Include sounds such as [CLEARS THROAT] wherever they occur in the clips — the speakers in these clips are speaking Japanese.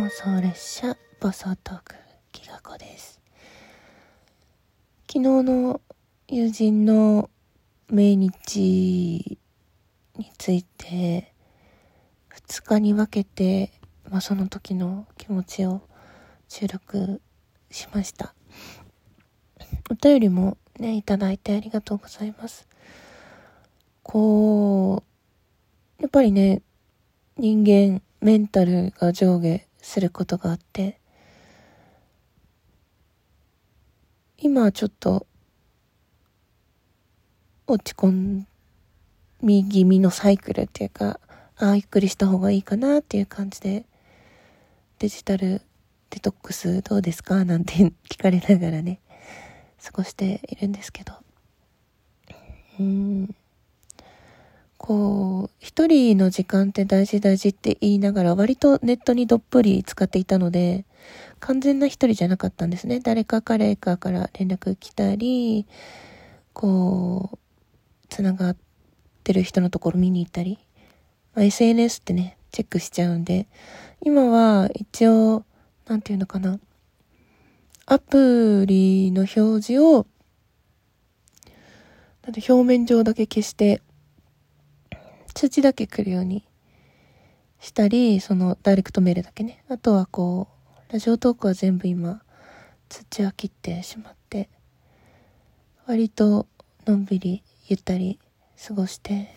妄想列車暴走トークギガ子です。昨日の友人の命日について2日に分けて、まあ、その時の気持ちを収録しました。お便りもねいただいてありがとうございます。こうやっぱりね人間メンタルが上下することがあって、今はちょっと落ち込み気味のサイクルっていうか、ああ、ゆっくりした方がいいかなっていう感じで、デジタルデトックスどうですか？なんて聞かれながらね、過ごしているんですけど。うん。こう、一人の時間って大事大事って言いながら割とネットにどっぷり使っていたので、完全な一人じゃなかったんですね。誰か彼かから連絡来たり、こう、つながってる人のところ見に行ったり、まあ、SNS ってね、チェックしちゃうんで、今は一応、なんていうのかな、アプリの表示を、表面上だけ消して、通知だけ来るようにしたり、そのダイレクトメールだけね。あとはこう、ラジオトークは全部今、通知は切ってしまって、割とのんびりゆったり過ごして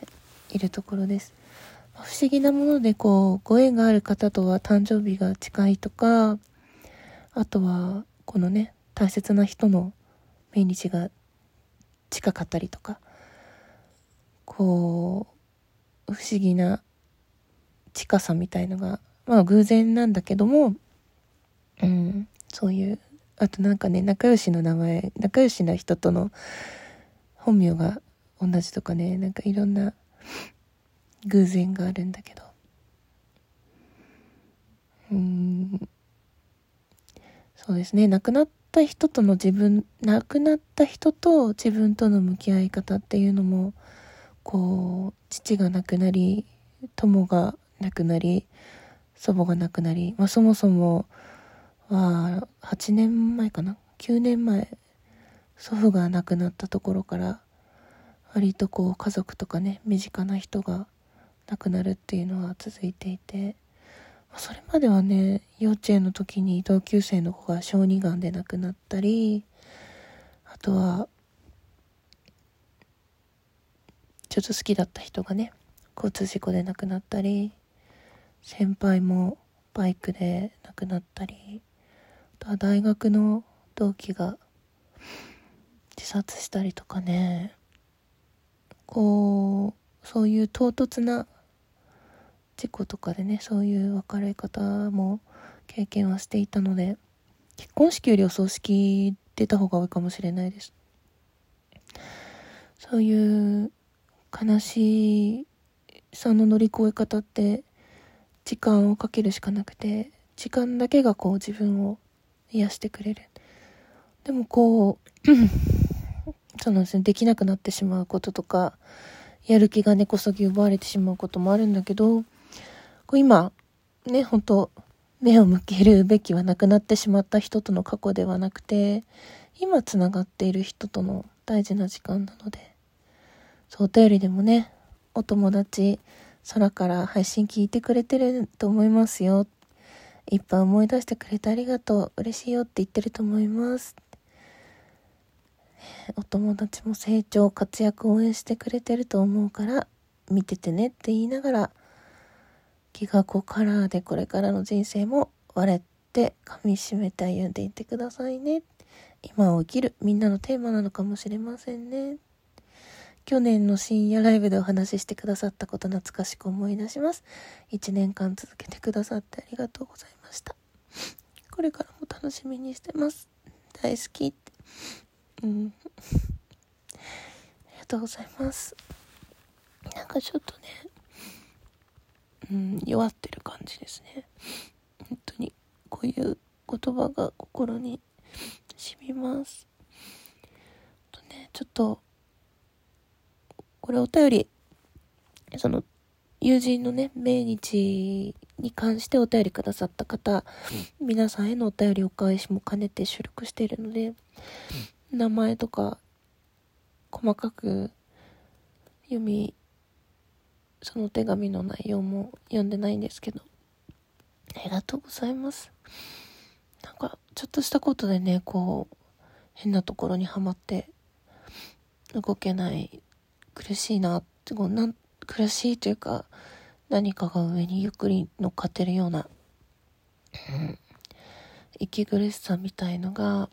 いるところです。不思議なものでこう、ご縁がある方とは誕生日が近いとか、あとは、このね、大切な人の命日が近かったりとか、こう、不思議な近さみたいのが、まあ偶然なんだけども、うん、そういう、あとなんかね、仲良しの名前、仲良しな人との本名が同じとかね、なんかいろんな偶然があるんだけど。うん、そうですね、亡くなった人との自分、亡くなった人と自分との向き合い方っていうのも、こう父が亡くなり友が亡くなり祖母が亡くなり、まあ、そもそもは8年前かな？9年前祖父が亡くなったところから割とこう家族とかね身近な人が亡くなるっていうのは続いていてそれまではね幼稚園の時に同級生の子が小児がんで亡くなったりあとはちょっと好きだった人がね交通事故で亡くなったり先輩もバイクで亡くなったりあとは大学の同期が自殺したりとかね。こうそういう唐突な事故とかでねそういう別れ方も経験はしていたので結婚式よりお葬式出た方が多いかもしれないです。そういう悲しさの乗り越え方って時間をかけるしかなくて時間だけがこう自分を癒してくれる。でもこう [CLEARS THROAT] そうなんですねできなくなってしまうこととかやる気が根こそぎ奪われてしまうこともあるんだけどこう今ね本当目を向けるべきはなくなってしまった人との過去ではなくて今つながっている人との大事な時間なのでそう、お便りでもね、お友達、空から配信聞いてくれてると思いますよ。いっぱい思い出してくれてありがとう。嬉しいよって言ってると思います。お友達も成長、活躍応援してくれてると思うから、見ててねって言いながら、気が子カラーでこれからの人生も割れて噛み締めて歩んでいってくださいね。今を生きるみんなのテーマなのかもしれませんね。去年の深夜ライブでお話ししてくださったこと懐かしく思い出します。1年間続けてくださってありがとうございました。これからも楽しみにしてます。大好きって。うん。ありがとうございます。なんかちょっとね、うん、弱ってる感じですね。本当に、こういう言葉が心に染みます。とね、ちょっと、これお便り、その、友人のね、命日に関してお便りくださった方、皆さんへのお便りお返しも兼ねて収録しているので、名前とか細かく読みその手紙の内容も読んでないんですけどありがとうございます。なんかちょっとしたことでねこう変なところにはまって動けない苦しいなってこうなん苦しいというか何かが上にゆっくり乗っかってるような、息苦しさみたいのが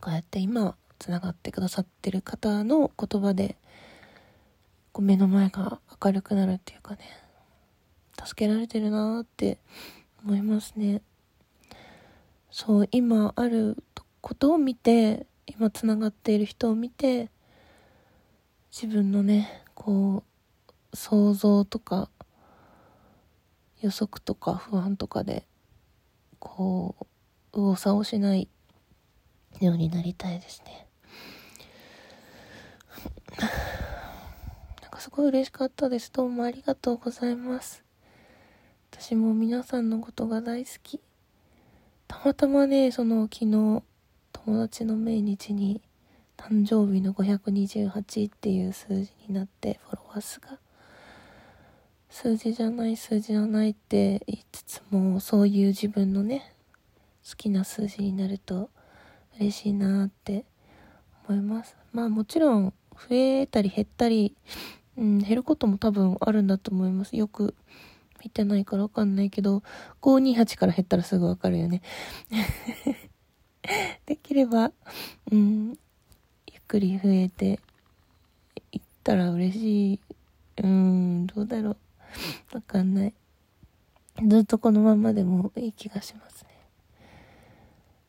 こうやって今つながってくださってる方の言葉でこう目の前が明るくなるっていうかね助けられてるなーって思いますね。そう今あることを見て今つながっている人を見て自分のねこう想像とか予測とか不安とかでこう右往左往しないようになりたいですね。[LAUGHS] なんかすごい嬉しかったです。どうもありがとうございます。私も皆さんのことが大好き。たまたまね、その昨日、友達の命日に誕生日の528っていう数字になってフォロワー数が数字じゃない数字じゃないって言いつつもそういう自分のね好きな数字になると嬉しいなって思います。まあもちろん増えたり減ったり、うん、減ることも多分あるんだと思います。よく見てないからわかんないけど、528から減ったらすぐわかるよね。[LAUGHS] できれば、うん、くり増えていったら嬉しい。うん、どうだろう。[LAUGHS] わかんない。ずっとこのままでもいい気がしますね。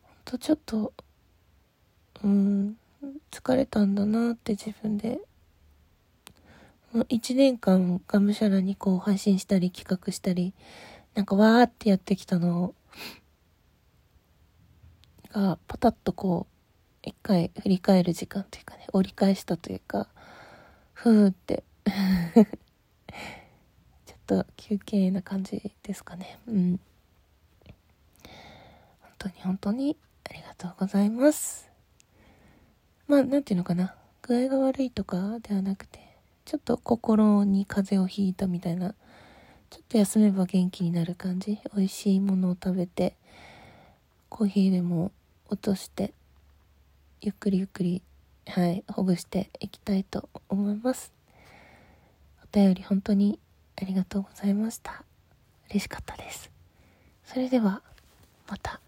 ほんとちょっとうん疲れたんだなって自分で1年間がむしゃらにこう配信したり企画したりなんかわーってやってきたのがパタッとこう一回振り返る時間というかね折り返したというかふーって [LAUGHS] ちょっと休憩な感じですかねうん本当に本当にありがとうございますまあ、なんていうのかな。具合が悪いとかではなくて、ちょっと心に風邪をひいたみたいな、ちょっと休めば元気になる感じ。美味しいものを食べて、コーヒーでも落として、ゆっくりゆっくり、はい、ほぐしていきたいと思います。お便り本当にありがとうございました。嬉しかったです。それでは、また。